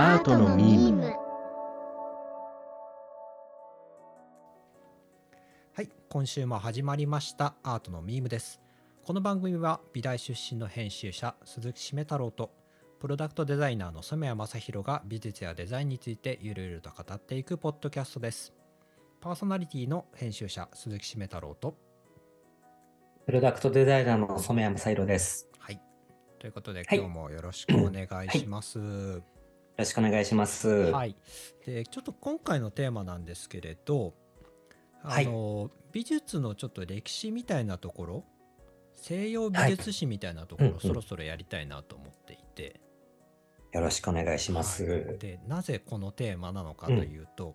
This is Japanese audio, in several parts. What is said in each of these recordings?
アートのミーム。はい今週も始まりましたアートのミームです。この番組は美大出身の編集者鈴木しめ太郎とプロダクトデザイナーの染谷正弘が美術やデザインについてゆるゆると語っていくポッドキャストです。パーソナリティの編集者鈴木しめ太郎と。プロダクトデザイナーの染谷正弘です。はい。ということではい。今日もよろしくお願いします、よろしくお願いします。はい、でちょっと今回のテーマなんですけれどあの、美術のちょっと歴史みたいなところ西洋美術史みたいなところ、うんうん。そろそろやりたいなと思っていて、よろしくお願いします。はい。でなぜこのテーマなのかというと、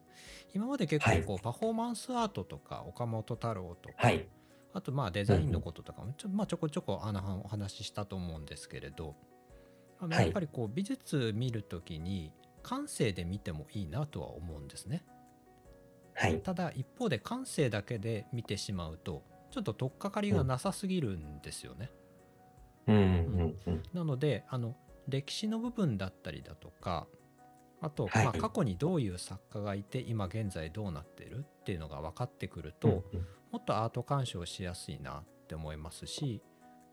今まで結構こう、パフォーマンスアートとか岡本太郎とか、はい。あとまあデザインのこととかもちょ,、まあ、ちょこちょこあのお話ししたと思うんですけれどあのはいやっぱりこう美術見るときに感性で見てもいいなとは思うんですね。はい。ただ一方で感性だけで見てしまうとちょっと取っかかりがなさすぎるんですよね。うん。なのであの歴史の部分だったりだとかあと、はいまあ、過去にどういう作家がいて今現在どうなってる？っていうのが分かってくると、うんうんもっとアート鑑賞しやすいなって思いますし、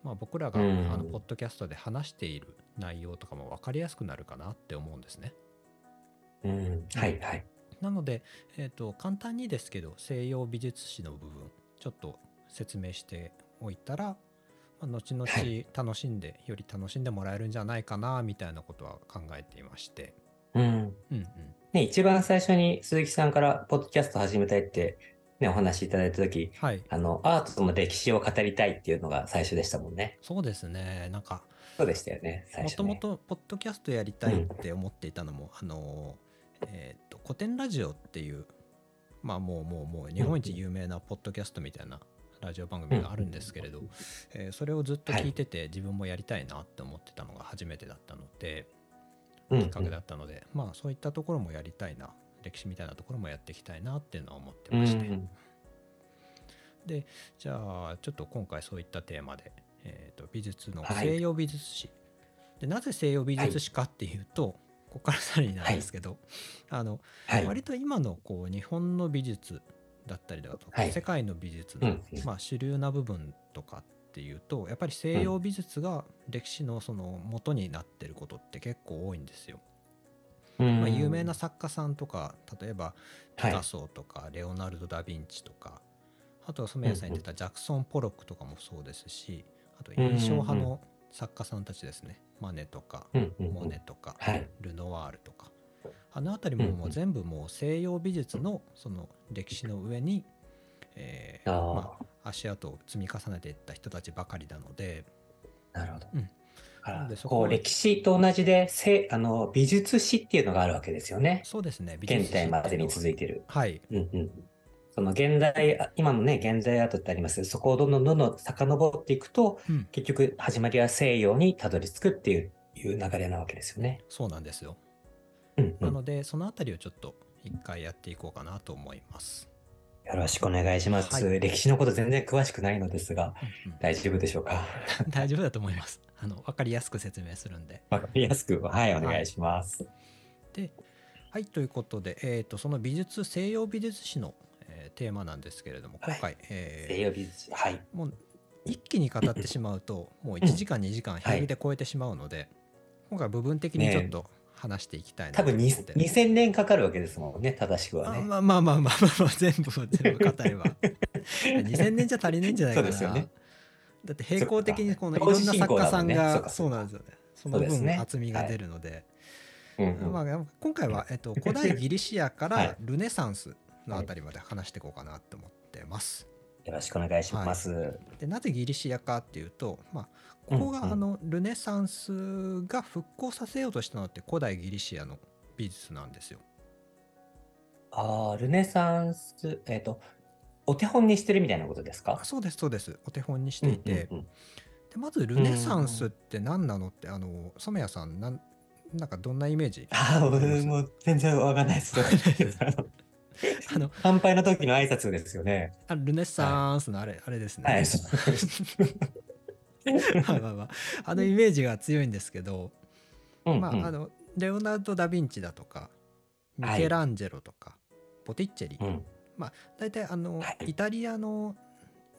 まあ、僕らが、うんあのポッドキャストで話している内容とかも分かりやすくなるかなって思うんですね。うん。はいはい。なので、えー、と簡単にですけど西洋美術史の部分ちょっと説明しておいたら、まあ、後々はい楽しんで、より楽しんでもらえるんじゃないかなみたいなことは考えていまして。うん。うんうんね、一番最初に鈴木さんからポッドキャスト始めたいってね、お話しいただいたとき、はい。あの、アートの歴史を語りたいっていうのが最初でしたもんね。そうですね。なんかそうでしたよね、最もと初ね。もとポッドキャストやりたいって思っていたのも、あのえっ、と古典ラジオっていうまあもうもうもう日本一有名なポッドキャストみたいなラジオ番組があるんですけれど、えーそれをずっと聞いてて自分もやりたいなって思ってたのが初めてだったのでうん。きっかけだったので、まあそういったところもやりたいな歴史みたいなところもやっていきたいなっていうのは思ってうんまして、うんでじゃあちょっと今回そういったテーマで、えー、と美術のはい。西洋美術史、でなぜ西洋美術史かっていうと、ここからさらになんですけど、あのはい。割と今のこう日本の美術だったりだとか、はい。世界の美術の、まあ、主流な部分とかっていうとやっぱり西洋美術が歴史のその元になってることって結構多いんですよ。うん。まあ、有名な作家さんとか例えばピはい。カソとかレオナルド・ダ・ヴィンチとか、あとは染谷さんに言ってたジャクソン・ポロックとかもそうですしあと印象派の作家さんたちですね、マネとかモネとか、はい。ルノワールとか。あの辺りももう全部もう西洋美術のその歴史の上に、えー。まあ、足跡を積み重ねていった人たちばかりなので。なるほど。うんこう歴史と同じでせあの美術史っていうのがあるわけですよね。そうですね現代までに続いいてる。はいうんうん。その現代、あ今のね、現代アートってありますそこをどんどんどんどん遡っていくと、うん結局始まりは西洋にたどり着くっていういう流れなわけですよね。そうなんですようんう。なんのでそのあたりをちょっと一回やっていこうかなと思います。よろしくお願いします。はい歴史のこと全然詳しくないのですが、うんうん大丈夫でしょうか？大丈夫だと思います。あの分かりやすく説明するんで。わかりやすく、はい、お願いします。で、はい、ということで、えー、とその美術西洋美術史の、えーテーマなんですけれども今回、えー西洋美術史。はい。もう一気に語ってしまうともう1時間 2時間平気で超えてしまうので、今回部分的にちょっと話していきたいな多分にと思って2000年かかるわけですもんね、正しくはね。あまあまあまあまあまあ、まあ、全部全部語れば2000年じゃ足りないんじゃないかなそうですよねだって並行的にこのいろんな作家さんがかそうなんですよねその分そうですね厚みが出るので、うんうんまあ、今回は、えっと、古代ギリシアかはいらルネサンスのあたりまで話していこうかなと思ってます。よろしくお願いします。でなぜギリシアかっていうと、まあ、ここが、あのルネサンスが復興させようとしたのって古代ギリシアの美術なんですよ。ああ、ルネサンス、えっ、と、お手本にしてるみたいなことですか？あそうですそうです。お手本にしていて、うんうんうん。でまずルネサンスって何なの？ってあの染谷さんなんなんかどんなイメージ？ああ、俺もう全然わかんないです。あの 乾杯の時の挨拶ですよね。あルネサンスのあれ、あれですね。はい、まあまあまああのイメージが強いんですけど、うんうんまああのレオナルド・ダ・ヴィンチだとかミケランジェロとか、ボティッチェリ、うん。大体あの、はいイタリアの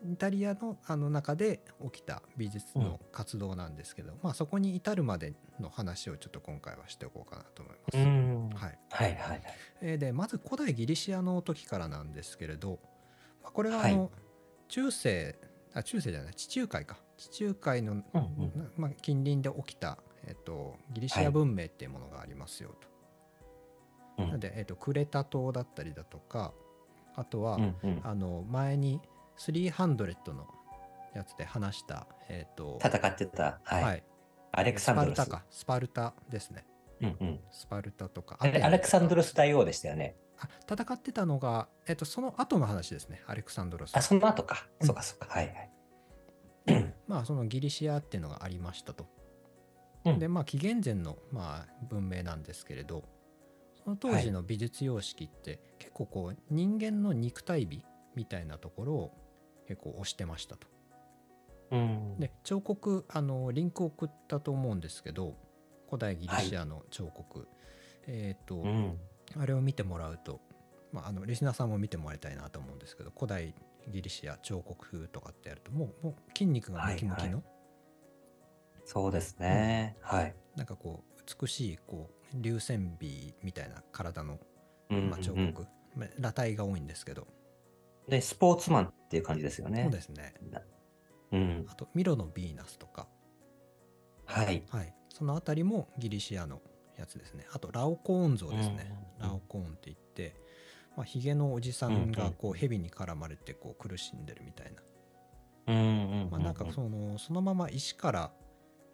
イタリアのあの中で起きた美術の活動なんですけど、まあそこに至るまでの話をちょっと今回はしておこうかなと思います。うん。はいはいはい。えーでまず古代ギリシアの時からなんですけれど、まあ、これはあの、はい中世あ中世じゃない。地中海か。地中海の、うんうん。まあ、近隣で起きた、えー、とギリシア文明っていうものがありますよと。うん。なので、えー、とクレタ島だったりだとかあとは、うんうん。あの前に300のやつで話した、えーと戦ってた、はい。はい。アレクサンドロス。スパルタか。スパルタですね。うんうん。スパルタとか。アレクサンドロス大王でしたよね。あ戦ってたのが、えっと、その後の話ですね。アレクサンドロスあ、その後か。うん。そうかそうか。はいはい。まあそのギリシアっていうのがありましたと、うん。でまあ紀元前の、まあ、文明なんですけれどその当時の美術様式って、結構こう人間の肉体美みたいなところを結構推してましたと。うん。で彫刻あのリンクを送ったと思うんですけど古代ギリシアの彫刻、えっ、と、うんあれを見てもらうと、まあ、あのリスナーさんも見てもらいたいなと思うんですけど古代ギリシア彫刻風とかってやるともうもう筋肉がムキムキの、はいはそうですね。はい。なんかこう美しいこう流線美みたいな体の、うんまあ、彫うんうん裸体が多いんですけど、で、スポーツマンっていう感じですよね。そうですねうん。あとミロのヴィーナスとか、はい。はい、そのあたりもギリシアのやつですね。あとラオコーン像ですね、うんラオコーンって言って、まあ、ヒゲのおじさんがこう蛇に絡まれてこう苦しんでるみたいな。うんうんまあ、なんかそのそのまま石から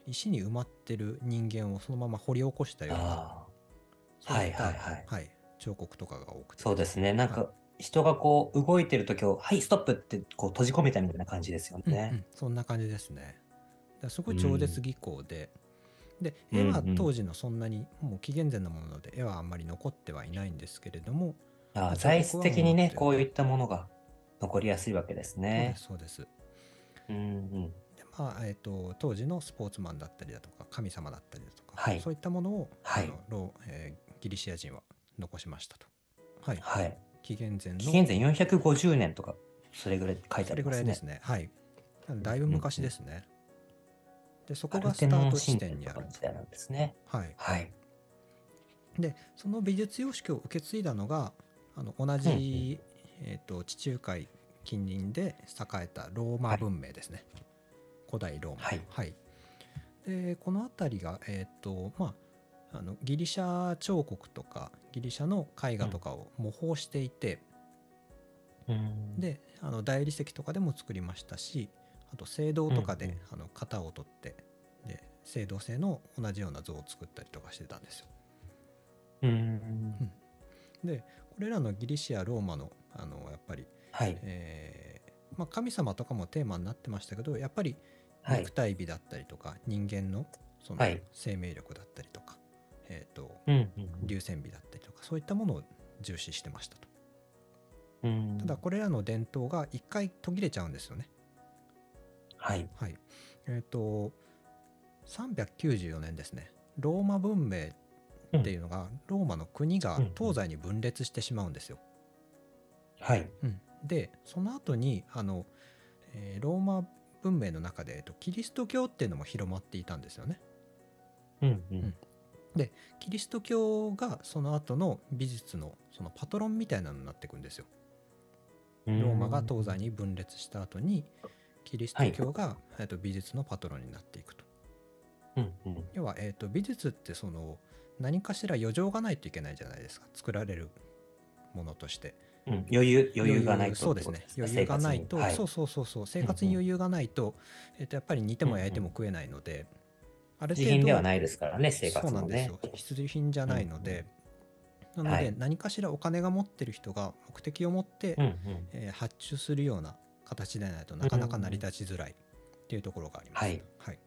石に埋まってる人間をそのまま掘り起こしたようなあそういはいはいはい。彫刻とかが多くーて。そうですね。なんか、人がこう動いてるときを、はい、ストップってこう閉じ込めたみたいな感じですようんうん。ね。そんな感じですね。すごい超絶技巧で、でうん絵は当時のそんなにもう紀元前のもので絵はあんまり残ってはいないんですけれども、あーあ材質的にね、こういったものが残りやすいわけですね。そうですそうですうんうん。でまあえー、と当時のスポーツマンだったりだとか神様だったりだとか、はいそういったものを、はいあのえーギリシア人は残しましたと。はい、はい。紀元前の紀元前450年とか、それぐらい書いてそれぐありますね。らいですね。はい。だいぶ昔ですね。で、そこアがスタート地点にある。時代なんですね。はい。はい。で、その美術様式を受け継いだのが、あの同じ、えー、と地中海近隣で栄えたローマ文明ですね。古代ローマ。はいで、この辺りが、えっ、と、まあ、あのギリシャ彫刻とかギリシャの絵画とかを模倣していて、うん、であの大理石とかでも作りましたしあと青銅とかで、うんうんあの型を取ってで青銅製の同じような像を作ったりとかしてたんですよ。うん。でこれらのギリシアローマのあのやっぱり、はい。えーまあ、神様とかもテーマになってましたけどやっぱりはい肉。体美だったりとか、人間のそのはい生命力だったりとか、えー、とうんうん流線美だったりとかそういったものを重視してましたと。うん。ただこれらの伝統が一回途切れちゃうんですよね。はい。はい。えっ、と、394年ですね。ローマ文明っていうのが、ローマの国がうん東西に分裂してしまうんですよ。はい。うんで、その後に、あの、えーローマ文明の中で、えっと、キリスト教っていうのも広まっていたんですよね。うんうん。キリスト教がその後の美術のそのパトロンみたいなのになっていくんですよ。ローマが東西に分裂した後に、キリスト教が、えっと美術のパトロンになっていくと。うんうん。要は、えー、と美術ってその何かしら余剰がないといけないじゃないですか。作られるものとして。うん。余裕、余裕がないとそうですね。余裕がないと、生活にそうそうそうそう。生活に余裕がないと,、えー、とやっぱり煮ても焼いても食えないので、ある自品ではないですからね、生活もね。そうなんですよ。必需品じゃないので、なので、はい。何かしらお金が持ってる人が目的を持って、うんうん。えー発注するような形でないとなかなか成り立ちづらいっていうところがあります。はいはい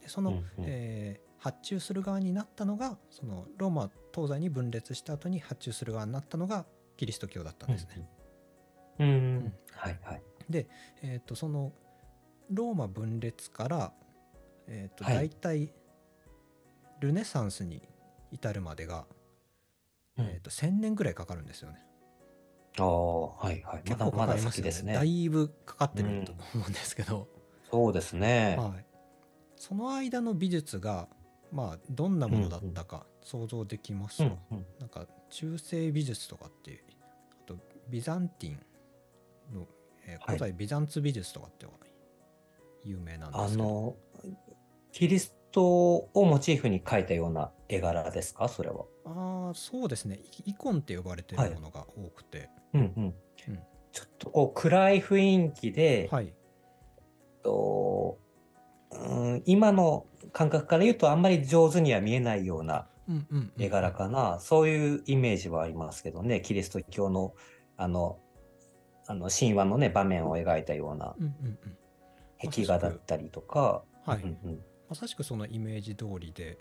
でその、うんうんえー発注する側になったのがそのローマ東西に分裂した後に発注する側になったのがキリスト教だったんですね。うんうん。はいはい。えー、とそのローマ分裂から、えーとはい大体ルネサンスに至るまでが、うんえー、と1,000年ぐらいかかるんですよね。ああ、はいはい。ま結構かだまだかりますよですね。だいぶかかってると思うんですけど、そうですね。はい、その間の美術がまあどんなものだったか想像できまうんうん。なんか中世美術とかっていうあとビザンティンの、えーはい。古代ビザンツ美術とかって有名なんですけど、あの、キリストをモチーフに描いたような絵柄ですか？それは。ああそうですね。イイコンって呼ばれてるものが多くて、うんうん。うん。ちょっとこう暗い雰囲気で、はい。とうん今の感覚から言うとあんまり上手には見えないようなうんうんうん絵柄かな、そういうイメージはありますけどね。キリスト教のあのあの神話のね場面を描いたようなうんうんうん。壁画だったりとか、はい。うんうん。まさしくそのイメージ通りで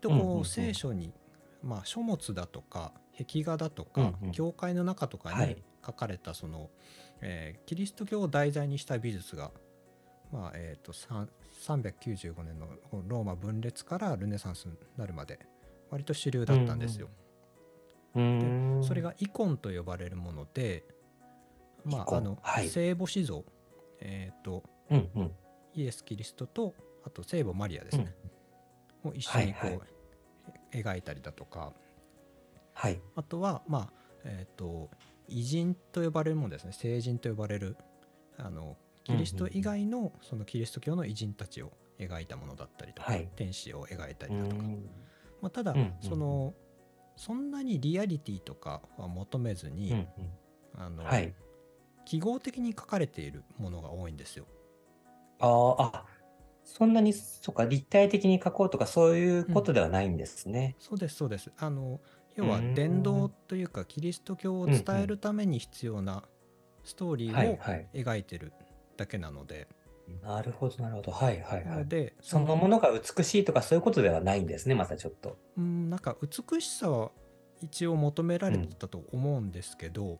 割とこう、うんうん。うん聖書に、まあ、書物だとか壁画だとか、うんうん。教会の中とかにはい。書かれたその、えーキリスト教を題材にした美術が、まあえー、とさん395年のローマ分裂からルネサンスになるまで割と主流だったんですよ。うーん。それがイコンと呼ばれるもので、まあ、あのはい。聖母子像、えー、とうんうん。イエス・キリストとあと聖母マリアですね、を一緒にこう、はいは描いたりだとか。はい。あとはまあえっ、と偉人と呼ばれるものですね。聖人と呼ばれるあのキリスト以外のそのキリスト教の偉人たちを描いたものだったりとか、はい。天使を描いたうりだとか、ん。まあ、ただ、そのそんなにリアリティとかは求めずに、うんうん。あのはい。記号的に書かれているものが多いんですよ。あーあそんなにそっか立体的に描こうとかそういうことではないんですね。そうですそうですあの要はうん伝道というかキリスト教を伝えるために必要なストーリーを。描いてるだけなので、なるほどなるほど。はいはいはい。でそのものが美しいとかそういうことではないんですねまたちょっと。うんなんか美しさは一応求められてたと思うんですけど、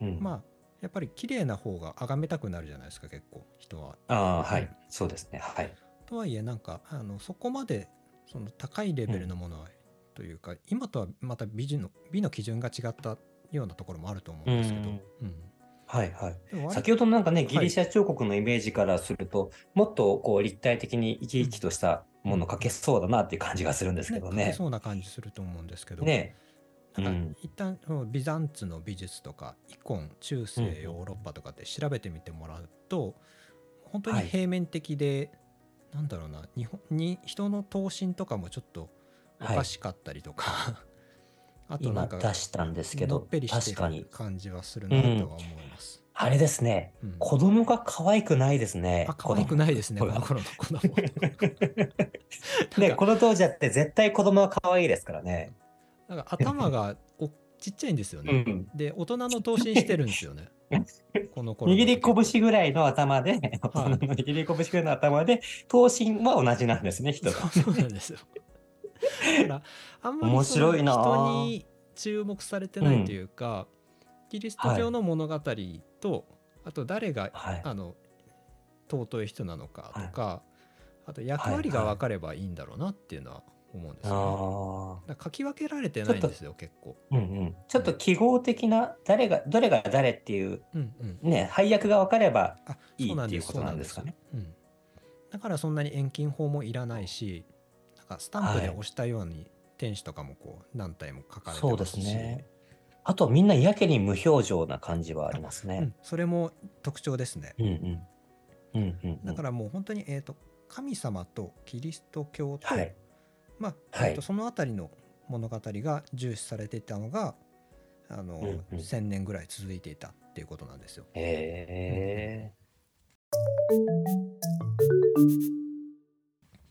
うん、まあやっぱり綺麗な方が崇めたくなるじゃないですか結構人は。ああはうん。い。そうですね。はい。とはいえなんかあのそこまでその高いレベルのものは、というか今とはまた美の美の基準が違ったようなところもあると思うんですけど、うん。うん。はいはい。先ほどのなんかねギリシャ彫刻のイメージからすると、もっとこう立体的に生き生きとしたもの描けそうだなっていう感じがするんですけどね。ねそうな感じすると思うんですけど、ねなんかうん。一旦そのビザンツの美術とかイコン中世うんヨーロッパとかって調べてみてもらうと本当にはい。平面的で、なんだろうな日本に人の頭身とかもちょっとおかしかったりとか、あとな今んか出したんですけのどっぺりして確かに。る感じはするなとは思います。あれですね。うん。子供が可愛くないですね。あ可愛くないですね。この頃の子供 ね、この当時だって絶対子供は可愛いですからね。なんか頭がおちっちゃいんですようね。ん。で大人の頭身してるんですよね。この頃の握り拳ぐらいの頭で、はいの握り拳ぐらいの頭で、頭身は同じなんですね、人が。そうなんですよ。だからあんまり面白いなその人に注目されてないというか、キリスト教の物語と、あと誰がはい。あの尊い人なのかとか、あと役割がはいはい分かればいいんだろうなっていうのは思うんですあよ、ね。書き分けられてないんですよ結構。うんうん。ちょっと記号的な、誰が、どれが誰っていう、うんうん。ね、配役が分かればあいいっていうことなんですかね。そうなんだからそんなに遠近法もいらないしなんかスタンプで押したように天使とかもこう何体も書かれてそうですますしね。あとみんなやけに無表情な感じはありますね。うん、それも特徴ですねうんうん。うんうんうん。だからもう本当に、えー、と神様とキリスト教と、はい。まあはいえーとその辺りの物語が重視されていたのがあの、うんうん1,000年ぐらい続いていたっていうことなんですよ。へえ。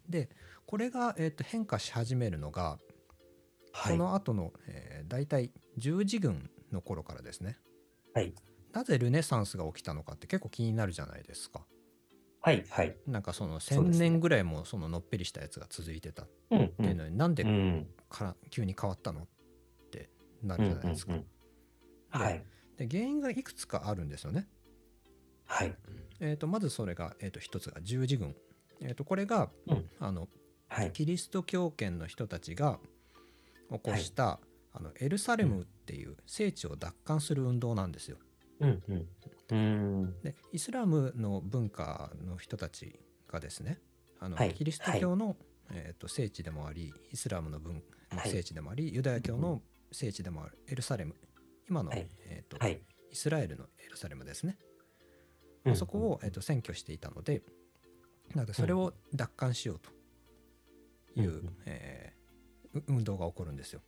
でこれが、えー、と変化し始めるのがはい。この後の、えー、大体十字軍の頃からですね。はい。なぜルネサンスが起きたのかって結構気になるじゃないですか。はい。はい。なんかその1,000そうですね年ぐらいもそののっぺりしたやつが続いてたっ。ていうんのに、なんでうん。から急に変わったのってなうんるじゃないですか。はい。で原因がいくつかあるんですよね。はい。えー、とまずそれが、えー、と一つが十字軍。えー、とこれが、うんあのはい。キリスト教圏の人たちが、起こした、あのエルサレムっていう聖地を奪還する運動なんですよ。うんうん。うん。でイスラムの文化の人たちがですねあの、はいキリスト教の、えー、と聖地でもありイスラムの文のはい聖地でもあり、ユダヤ教の聖地でもあるエルサレム今の、はいえーとはい。イスラエルのエルサレムですね、うんそこを、えー、と占拠していたのでなのでそれを奪還しようという、えーう運動が起こるんですよ。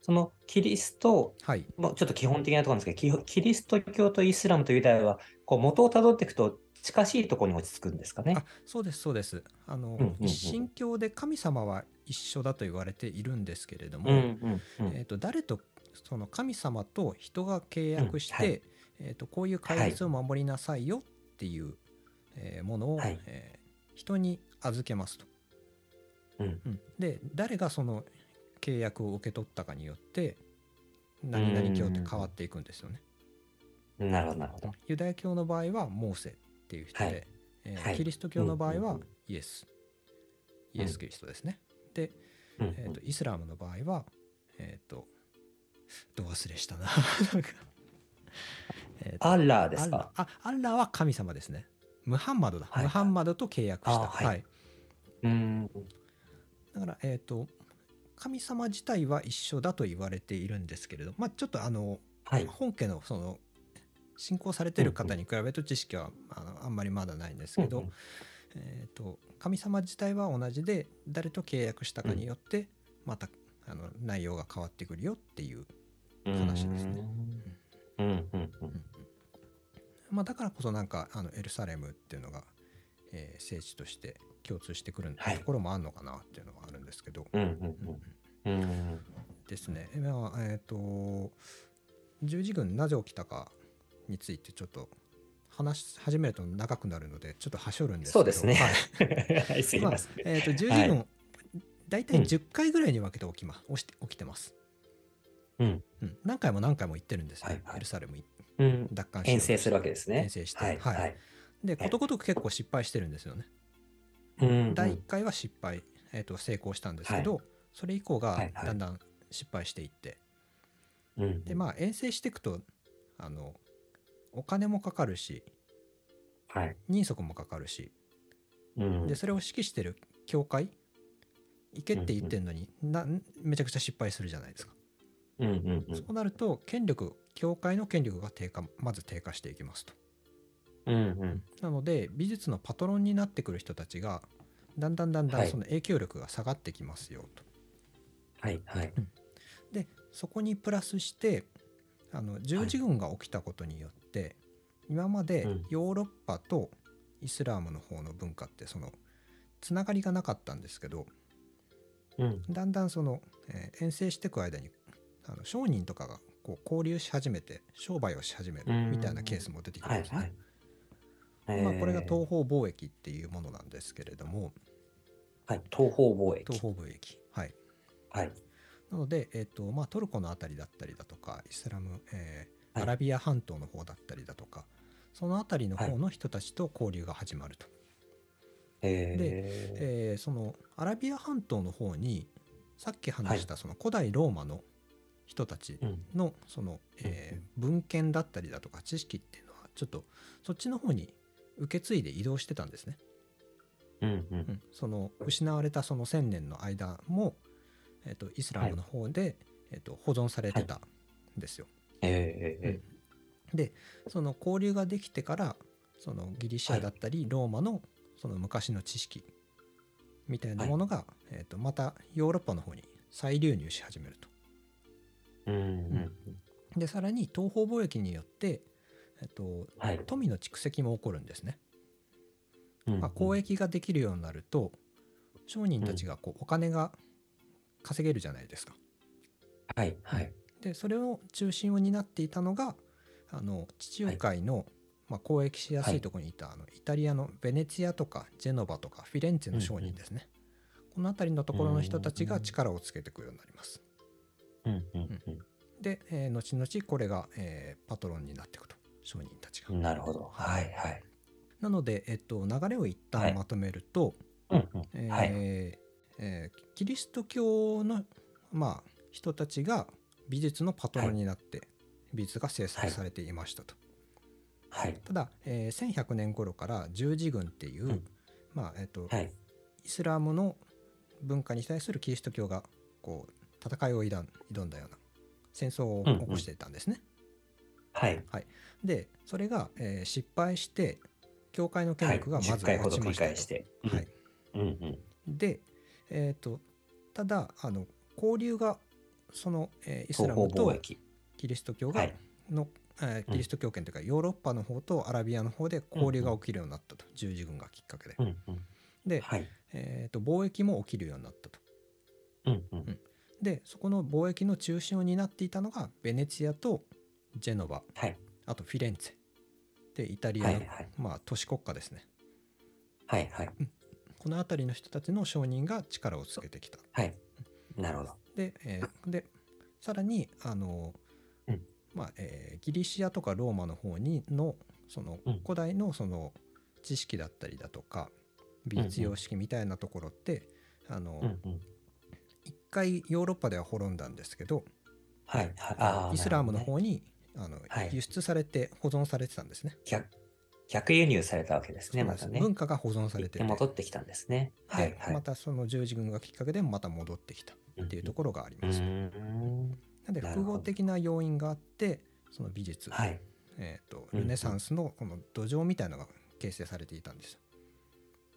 そのキリスト、はい、もうちょっと基本的なところなんですけど、キキリスト教とイスラムとユダヤは、こう元をたどっていくと近しいところに落ち着くんですかね。あ。そうですそうです。あの、うんうんうん。一神教で神様は一緒だと言われているんですけれども、うんうんうん。えー、と誰とその神様と人が契約して、うんはい。えー、とこういう戒律を守りなさいよっていう、えーものを、はい。えー人に預けますと。うん。うん。で誰がその契約を受け取ったかによって何々教って変わっていくんですよね。なるほど、なるほど。ユダヤ教の場合はモーセっていう人で、はいえーはいキリスト教の場合はうんうんうんイエス、イエス・キリストですね。で、うんえー、とイスラムの場合はえっ、とど忘れしたな。なんかえアッラーですアッラかあアッラーは神様ですね。ムハンマドだ。はいムハンマドと契約した。あはいはいうん。だから、えっ、と、神様自体は一緒だと言われているんですけれど、まあ、ちょっとあの、はい。本家のその、信仰されてる方に比べると知識はあのあんまりまだないんですけど、えー、と神様自体は同じで誰と契約したかによってまたあの内容が変わってくるよっていう、うん話ですね。うん。うん。うん。まあ、だからこそなんかあのエルサレムっていうのが、えー聖地として共通してくるはい。ところもあるのかなっていうのはですけど。ですね。まあえっ、と十字軍なぜ起きたかについてちょっと話し始めると長くなるのでちょっとはしょるんですけどそうですねはい。はい、すいません。えー、と十字軍、は大体うん10回ぐらいに分けて起き,、ま、起きてます、うん。うん。何回も何回も行ってるんですよ、はいはいエルサレムにうん。奪還しようと遠征するわけですね。遠征してはい。はいはい。でことごとく結構失敗してるんですよね。うん第1回は失敗、えー、と成功したんですけど、それ以降がはいはいだんだん失敗していって、うん。でまあ遠征していくとあのお金もかかるしはい。人足もかかるしうんでそれを指揮してる教会行けって言ってんのに、なめちゃくちゃ失敗するじゃないですか。うんうんうんそうなると権力教会の権力が低下まず低下していきますと。うんうんなので美術のパトロンになってくる人たちがだんだんだんだはい。んその影響力が下がってきますよと。はいはい。でそこにプラスしてあの十字軍が起きたことによって、今までうん。ヨーロッパとイスラムの方の文化ってそのつながりがなかったんですけどうん。だんだんその、えー遠征していく間にあの商人とかがこう交流し始めて商売をし始めるみたいなケースも出てきますね。はいはい。まあ、これがえー東方貿易っていうものなんですけれども。はい、東方貿易。東方貿易。はい。はい。なので、えっとまあ、トルコの辺りだったりだとかイスラム、えーはい。アラビア半島の方だったりだとかその辺りの方の人たちと交流が始まると、ええーそのアラビア半島の方にさっき話したその古代ローマの人たちのその、えー文献だったりだとか知識っていうのはちょっとそっちの方に受け継いで移動してたんですね。うんうん。うん、その失われたその1,000年の間も、えー、とイスラムの方で、えー、と保存されてたんですよ。えーえでその交流ができてからそのギリシャだったりローマのその昔の知識みたいなものが、えー、とまたヨーロッパの方に再流入し始めると。ーうん。うん。でさらに東方貿易によって、えー、とはい。富の蓄積も起こるんですね。うんまあ、交易ができるようになると商人たちがこうお金が稼げるじゃないですか。はいはい。でそれを中心を担っていたのがあの地中海の、まあ、交易しやすいところにいた、あのイタリアのベネツィアとかジェノバとかフィレンツェの商人ですね、この辺りのところの人たちが力をつけていくようになります。うんうんで、えー後々これが、えーパトロンになっていくと商人たちが。うん。なるほど。はいはい。なので、えっと、流れを一はい旦まとめると、キリスト教のまあ人たちが美術のパトロンになって美術が制作されていましたと。はい。ただ、えー1100年頃から十字軍っていう、うんまあえっとはい。イスラムの文化に対するキリスト教がこう戦いを挑んだような戦争を起こしていたんですね。はい。でそれが、えー失敗して教会の権はい。力がまず10回ほど繰り落ちましたと返して。はい、うんうん。で、えー、とただあの交流がその、えーイスラムと。キリスト教がはい。の、えーキリスト教圏というか、ヨーロッパの方とアラビアの方で交流が起きるようになったと、十字軍がきっかけで。うんうん。で、はい。えー、と貿易も起きるようになったと。うんうん。でそこの貿易の中心を担っていたのがベネツィアとジェノバはい。あとフィレンツェでイタリアの、はいはい。まあ、都市国家ですねはいはい。この辺りの人たちの商人が力をつけてきたはい。なるほど。で,、えーでさらにあの、うんまあえーギリシアとかローマの方にのそのうん古代のその知識だったりだとか美術様式みたいなところって、あのうんうん。一回ヨーロッパでは滅んだんですけどはい。イスラムの方にあの、はい輸出されて保存されてたんですね。逆逆輸入されたわけですね、またね。文化が保存されててで戻ってきたんですね。はいではい。またその十字軍がきっかけでまた戻ってきたっていうところがありうます。ーん。なんで複合的な要因があってその美術、はい。えー、とうんルネサンスのこの土壌みたいなのが形成されていたんです。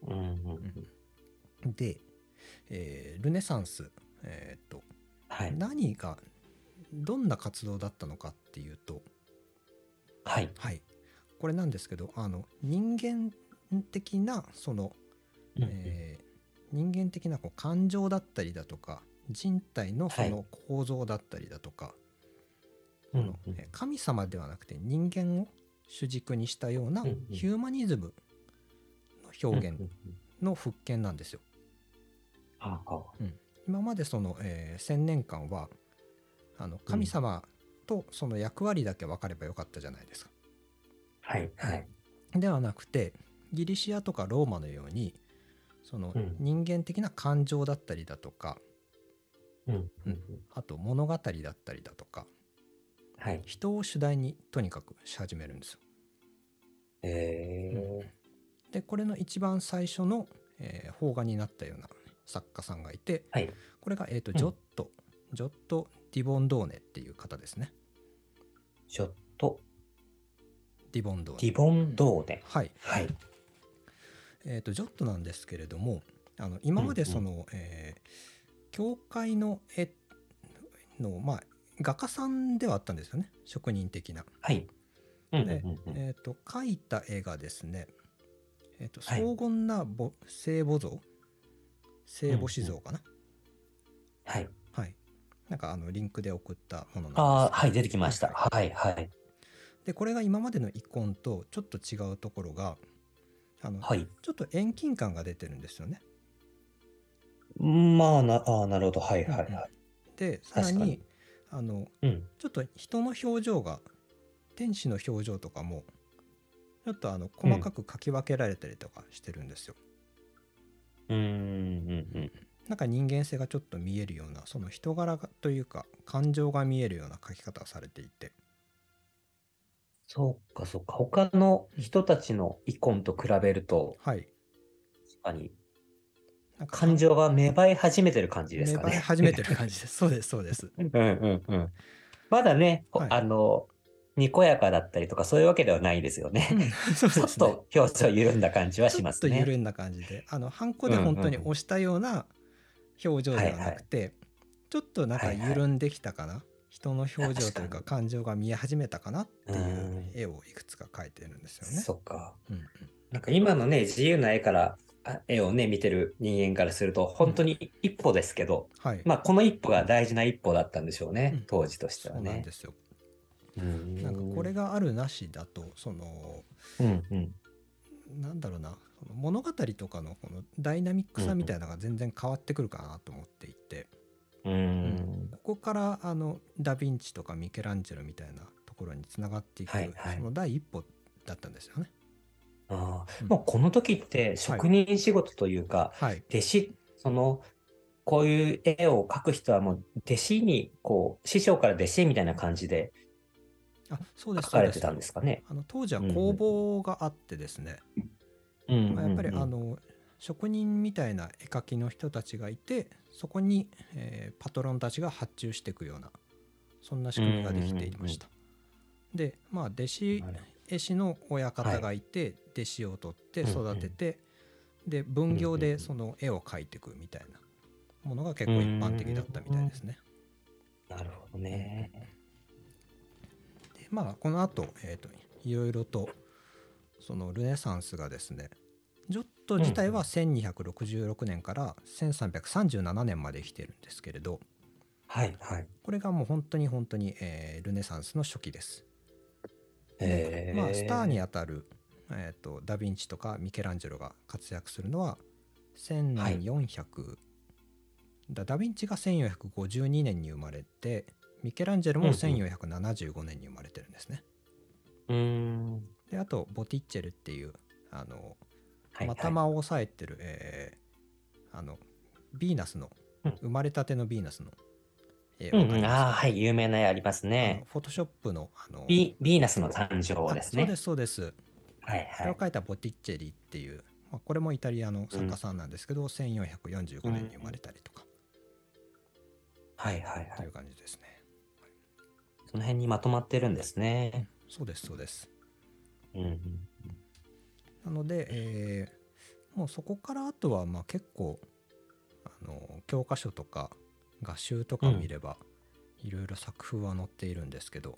うんうんうん。で、えールネサンス、えーとはい。何がどんな活動だったのかっていうと、はい。はい、これなんですけどあの人間的なそのえー人間的なこう感情だったりだとか人体のその構造だったりだとか、うんあのえー神様ではなくて人間を主軸にしたようなうんうん。ヒューマニズムの表現うんうんうん。の復権なんですよ。ああ。今までその、えー1,000年間はあの神様とその役割だけ分かればよかったじゃないですか。はいはい。ではなくてギリシアとかローマのようにそのうん人間的な感情だったりだとか、うんうんうん。あと物語だったりだとかはい。人を主題にとにかくし始めるんですよ。えでこれの一番最初の、えー邦画になったような作家さんがいてー。はい。これが、えーとうんジョット、ジョット・ディボンドーネっていう方ですね。ちょっと、ディボンドーネ。ディボンドーネ。はい。はい。えーとジョットなんですけれどもあの今までその、えー教会の絵のまあ画家さんではあったんですよね職人的な。はい。うんうんでうんうんえー、と描いた絵がですね、えーとはい荘厳なぼ聖母像？聖母子像かな、はい。はいなんかあのリンクで送ったものなんですああ、はい、出てきました。ははいはい。でこれが今までのイコンとちょっと違うところがあの、はい。ちょっと遠近感が出てるんですよねまあな、ああ、なるほど。はいはいはい。でさら確かににあのうん。ちょっと人の表情が天使の表情とかもちょっとあの細かく描き分けられたりとかしてるんですよ、うんうんうん。なんか人間性がちょっと見えるようなその人柄がというか感情が見えるような描き方をされていてそうかそうか。他の人たちのイコンと比べると、はい確かに感情が芽生え始めてる感じですかね。芽生え始めてる感じです そうですそうです うんうんうん。まだね、ほはいあの、にこやかだったりとかそういうわけではないですよね。そうちょっと表情緩んだ感じはしますね。ちょっと緩んだ感じであのハンコで本当に押したような表情ではなくて、ちょっとなんか緩んできたかな、人の表情というか感情が見え始めたかなっていううん絵をいくつか描いてるんですよね。そっか。うんうんなんか今のね、自由な絵から、あ絵をね、見てる人間からすると、本当に一歩ですけど、はい、まあ、この一歩が大事な一歩だったんでしょうね、うん当時としてはねそうなんで。すよ。うんなんかこれがあるなしだとそのうんうん。なんだろうなその物語とかのこのダイナミックさみたいなのが全然変わってくるかなと思っていて、ううん。ん。ここからあのダ・ヴィンチとかミケランジェロみたいなところにつながっていく、はいはい。その第一歩だったんですよね。ああ。うん。もうこの時って職人仕事というか、はい、弟子、その、こういう絵を描く人はもう弟子に、こう、師匠から弟子へみたいな感じであそうです描かれてたんですかね。あの当時は工房があってですね、うんまあ、やっぱりあの職人みたいな絵描きの人たちがいてそこに、えーパトロンたちが発注していくようなそんな仕組みができていました。でまあ弟子絵師の親方がいて、弟子を取って育てて、で分業でその絵を描いていくみたいなものが結構一般的だったみたいですね。なるほどね。でまあこの後、えーといろいろとそのルネサンスがですねジョット自体は1266年から1337年まで生きてるんですけれどはいはい。これがもう本当に本当に、えールネサンスの初期です。へーまあ、スターにあたる、えー、とダ・ヴィンチとかミケランジェロが活躍するのは1400、だダ・ヴィンチが1452年に生まれてミケランジェロもうんうん1475年に生まれてるんですね。うーん。であとボティッチェルっていうあのはいはい頭を押さえてる、えーあのヴィーナスの、うん生まれたてのヴィーナスの絵うんうん、ああ、はい、有名な絵ありますあねの。フォトショップのあのビヴィーナスの誕生ですね。あそうですそうですはいはい。これを描いたボティッチェリっていう、まあ、これもイタリアの作家さんなんですけど、1445年に生まれたりとかはいはいはいという。感じですね、その辺にまとまってるんですね。そうですそうですうんうん。なので、えーもうそこからあとはまあ結構あの教科書とか画集とか見れば、いろいろ作風は載っているんですけど、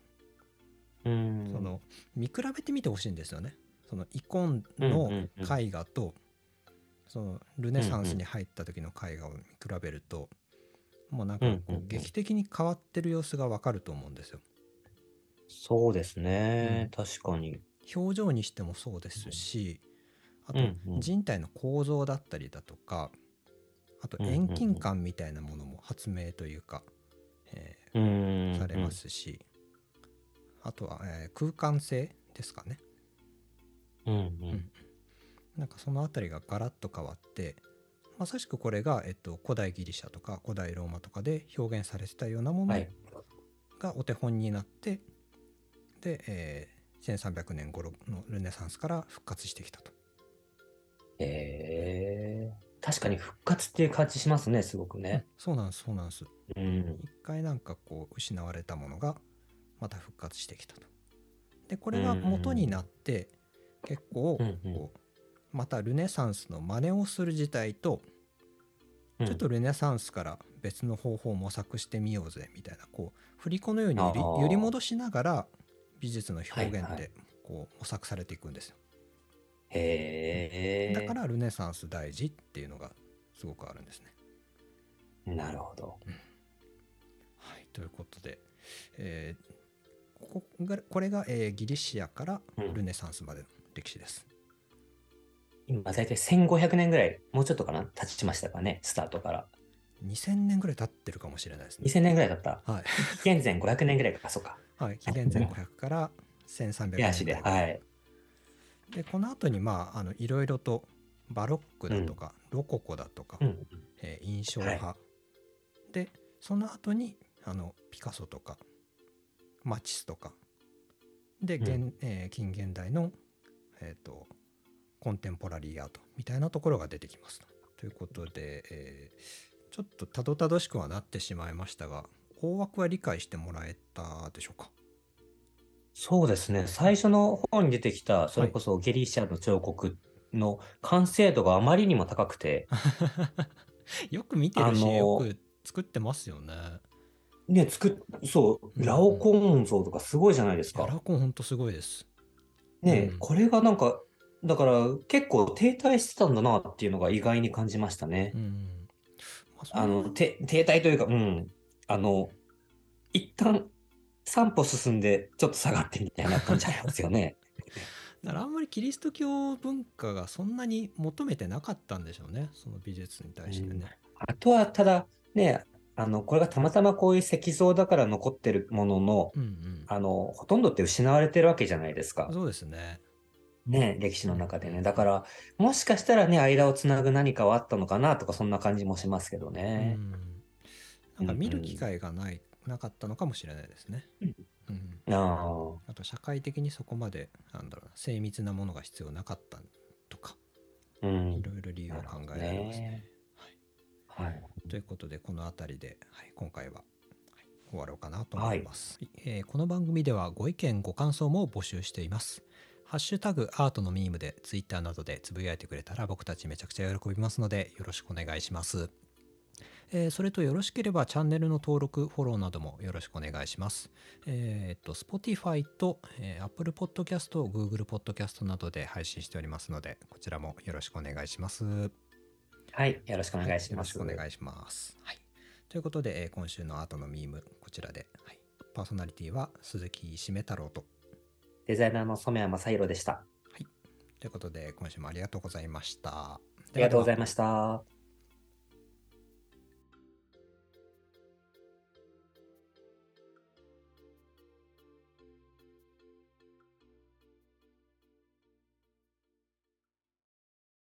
うん。その見比べてみてほしいんですよね。そのイコンうんのうんうん絵画とそのルネサンスに入った時の絵画を見比べるともうなんかこうんうんううん。劇的に変わってる様子がわかると思うんですよ。そうですね。確かに。表情にしてもそうですしあと人体の構造だったりだとかあと遠近感みたいなものも発明というか、えうーん。されま。すしあとは、えー空間性ですかねうんうん。なんかその辺りがガラッと変わってまさしくこれが、えっと、古代ギリシャとか古代ローマとかで表現されてたようなものはい。がお手本になって、で、えー1300年頃のルネサンスから復活してきたと。えー、確かに復活っていう感じしますね、すごくね。そうなんですそうなんです。うん。一回なんかこう失われたものがまた復活してきたと。でこれが元になって結構うんうんこうまたルネサンスの真似をする自体とちょっとルネサンスから別の方法を模索してみようぜみたいなこう振り子のように揺り戻しながら美術の表現でこう模索されていくんですよ。へえ。だからルネサンス大事っていうのがすごくあるんですね。なるほど。はい、ということで、えーここがこれが、えーギリシアからうんルネサンスまでの歴史です。今、大体1500年ぐらい、もうちょっとかな？経ちましたかね、スタートから。2000年ぐらい経ってるかもしれないですね。2000年ぐらいだった？はい、紀元前500年ぐらいか、そうか。はい、紀元前500から1300手足で。年ぐらいはい。でこの後にまああのいろいろとバロックだとか、ロココだとか、うん。えー印象派、でその後にあのピカソとかマチスとかで、現うんえー近現代の、えー、とコンテンポラリーアートみたいなところが出てきますと。ということで、えーちょっとたどたどしくはなってしまいましたが大枠は理解してもらえたでしょうか？そうですね。最初の方に出てきた、それこそゲリシャの彫刻の完成度があまりにも高くて、よく見てるし、よく作ってますよね。ね、作っ、そうう、んラオコン像とかすごいじゃないですか。ラコンほんとすごいです。ね、うんこれがなんか、だから結構停滞してたんだなっていうのが意外に感じましたねう。んまあの、て停滞というか、うん、あの、一旦3歩進んでちょっと下がってみたいな感じありますよね。だからあんまりキリスト教文化がそんなに求めてなかったんでしょうねその美術に対してね。あとは、ただ、ね、あの、これがたまたまこういう石像だから残ってるものの、うんうんあの、ほとんどって失われてるわけじゃないですか。そうですね。ね、歴史の中でね。だから、もしかしたらね、間をつなぐ何かはあったのかなとか、そんな感じもしますけどうね。んなんか見る機会がない、なかったのかもしれないですね。うんうん、ああと社会的にそこまでなんだろうな精密なものが必要なかったとかあ、うんい。ろいろ理由は考えられますね。はい。ということでこの辺りで、はい、今回は、はい終わろうかなと思います、えーこの番組ではご意見ご感想も募集しています。ハッシュタグアートのミームでツイッターなどでつぶやいてくれたら僕たちめちゃくちゃ喜びますのでよろしくお願いします。えーそれとよろしければチャンネルの登録、フォローなどもよろしくお願いします。えーっと、Spotify と、えー Apple Podcast、Google Podcast などで配信しておりますので、こちらもよろしくお願いします。はい。よろしくお願いします。はよろしくお願いします。はい。ということで、えー今週のアートのミーム、こちらで、はい、パーソナリティは鈴木しめ太郎と。デザイナーの染谷正宏でした。ということで、今週もありがとうございました。あありがとうございました。